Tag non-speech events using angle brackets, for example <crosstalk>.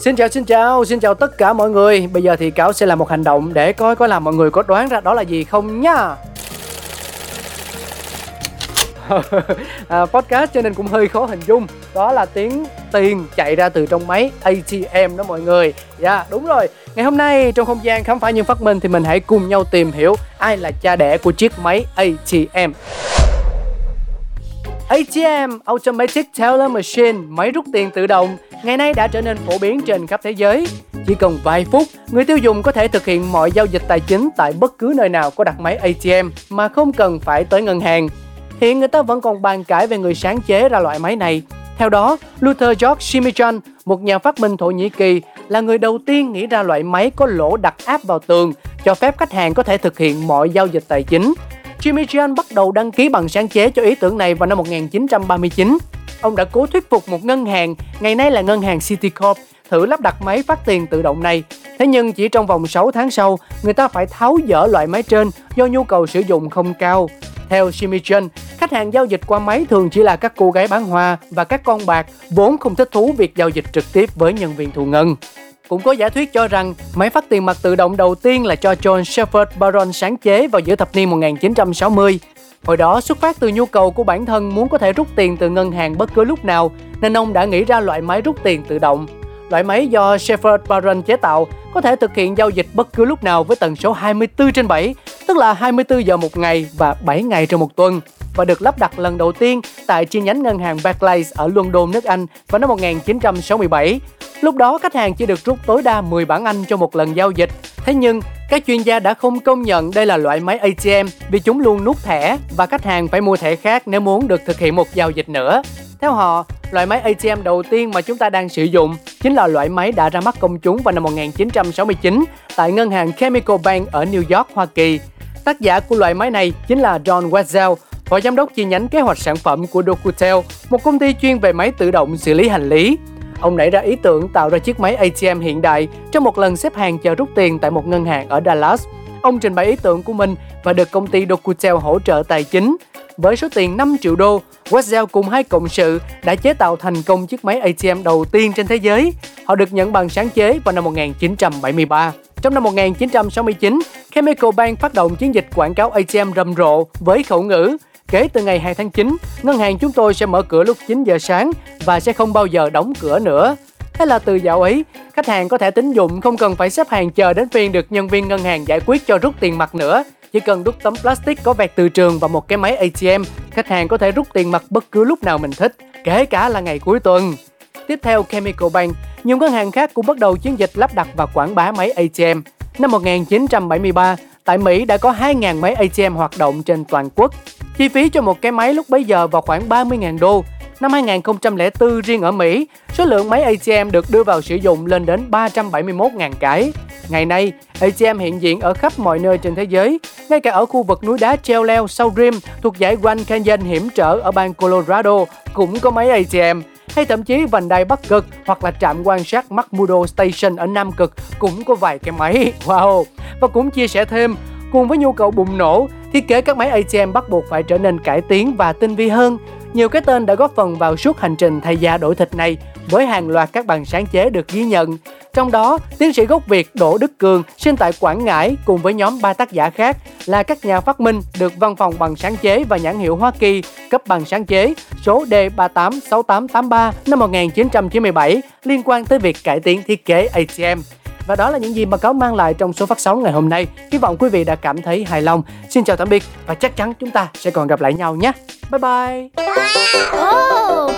Xin chào xin chào, xin chào tất cả mọi người. Bây giờ thì Cáo sẽ làm một hành động để coi có làm mọi người có đoán ra đó là gì không nha. <laughs> À, Podcast cho nên cũng hơi khó hình dung. Đó là tiếng tiền chạy ra từ trong máy ATM đó mọi người. Dạ yeah, đúng rồi. Ngày hôm nay trong không gian khám phá những phát minh Thì mình hãy cùng nhau tìm hiểu ai là cha đẻ của chiếc máy ATM ATM Automatic Teller Machine, máy rút tiền tự động, ngày nay đã trở nên phổ biến trên khắp thế giới. Chỉ cần vài phút, người tiêu dùng có thể thực hiện mọi giao dịch tài chính tại bất cứ nơi nào có đặt máy ATM mà không cần phải tới ngân hàng. Hiện người ta vẫn còn bàn cãi về người sáng chế ra loại máy này. Theo đó, Luther George Simichan, một nhà phát minh Thổ Nhĩ Kỳ, là người đầu tiên nghĩ ra loại máy có lỗ đặt áp vào tường, cho phép khách hàng có thể thực hiện mọi giao dịch tài chính. Jimmy Chan bắt đầu đăng ký bằng sáng chế cho ý tưởng này vào năm 1939. Ông đã cố thuyết phục một ngân hàng, ngày nay là ngân hàng Citicorp, thử lắp đặt máy phát tiền tự động này. Thế nhưng chỉ trong vòng 6 tháng sau, người ta phải tháo dỡ loại máy trên do nhu cầu sử dụng không cao. Theo Jimmy khách hàng giao dịch qua máy thường chỉ là các cô gái bán hoa và các con bạc vốn không thích thú việc giao dịch trực tiếp với nhân viên thu ngân. Cũng có giả thuyết cho rằng máy phát tiền mặt tự động đầu tiên là cho John Shepherd Baron sáng chế vào giữa thập niên 1960. Hồi đó xuất phát từ nhu cầu của bản thân muốn có thể rút tiền từ ngân hàng bất cứ lúc nào, nên ông đã nghĩ ra loại máy rút tiền tự động. Loại máy do Shepard Barron chế tạo có thể thực hiện giao dịch bất cứ lúc nào với tần số 24 trên 7, tức là 24 giờ một ngày và 7 ngày trong một tuần và được lắp đặt lần đầu tiên tại chi nhánh ngân hàng Barclays ở London, nước Anh vào năm 1967. Lúc đó khách hàng chỉ được rút tối đa 10 bảng Anh cho một lần giao dịch. Thế nhưng các chuyên gia đã không công nhận đây là loại máy ATM vì chúng luôn nút thẻ và khách hàng phải mua thẻ khác nếu muốn được thực hiện một giao dịch nữa. Theo họ, loại máy ATM đầu tiên mà chúng ta đang sử dụng chính là loại máy đã ra mắt công chúng vào năm 1969 tại ngân hàng Chemical Bank ở New York, Hoa Kỳ. Tác giả của loại máy này chính là John Wetzel, phó giám đốc chi nhánh kế hoạch sản phẩm của Docutel, một công ty chuyên về máy tự động xử lý hành lý. Ông nảy ra ý tưởng tạo ra chiếc máy ATM hiện đại trong một lần xếp hàng chờ rút tiền tại một ngân hàng ở Dallas. Ông trình bày ý tưởng của mình và được công ty Docutel hỗ trợ tài chính. Với số tiền 5 triệu đô, Westzel cùng hai cộng sự đã chế tạo thành công chiếc máy ATM đầu tiên trên thế giới. Họ được nhận bằng sáng chế vào năm 1973. Trong năm 1969, Chemical Bank phát động chiến dịch quảng cáo ATM rầm rộ với khẩu ngữ Kể từ ngày 2 tháng 9, ngân hàng chúng tôi sẽ mở cửa lúc 9 giờ sáng và sẽ không bao giờ đóng cửa nữa. Thế là từ dạo ấy, khách hàng có thể tín dụng không cần phải xếp hàng chờ đến phiên được nhân viên ngân hàng giải quyết cho rút tiền mặt nữa. Chỉ cần đút tấm plastic có vẹt từ trường và một cái máy ATM, khách hàng có thể rút tiền mặt bất cứ lúc nào mình thích, kể cả là ngày cuối tuần. Tiếp theo Chemical Bank, nhiều ngân hàng khác cũng bắt đầu chiến dịch lắp đặt và quảng bá máy ATM. Năm 1973, tại Mỹ đã có 2.000 máy ATM hoạt động trên toàn quốc. Chi phí cho một cái máy lúc bấy giờ vào khoảng 30.000 đô. Năm 2004 riêng ở Mỹ, số lượng máy ATM được đưa vào sử dụng lên đến 371.000 cái. Ngày nay, ATM hiện diện ở khắp mọi nơi trên thế giới, ngay cả ở khu vực núi đá treo leo sau Rim thuộc dãy Grand Canyon hiểm trở ở bang Colorado cũng có máy ATM hay thậm chí vành đai Bắc Cực hoặc là trạm quan sát McMurdo Station ở Nam Cực cũng có vài cái máy. Wow! Và cũng chia sẻ thêm, cùng với nhu cầu bùng nổ, thiết kế các máy ATM bắt buộc phải trở nên cải tiến và tinh vi hơn. Nhiều cái tên đã góp phần vào suốt hành trình thay da đổi thịt này với hàng loạt các bằng sáng chế được ghi nhận. Trong đó, tiến sĩ gốc Việt Đỗ Đức Cường sinh tại Quảng Ngãi cùng với nhóm ba tác giả khác là các nhà phát minh được Văn phòng bằng sáng chế và nhãn hiệu Hoa Kỳ cấp bằng sáng chế số D386883 năm 1997 liên quan tới việc cải tiến thiết kế ATM. Và đó là những gì mà cáo mang lại trong số phát sóng ngày hôm nay. Hy vọng quý vị đã cảm thấy hài lòng. Xin chào tạm biệt và chắc chắn chúng ta sẽ còn gặp lại nhau nhé. Bye bye. Oh,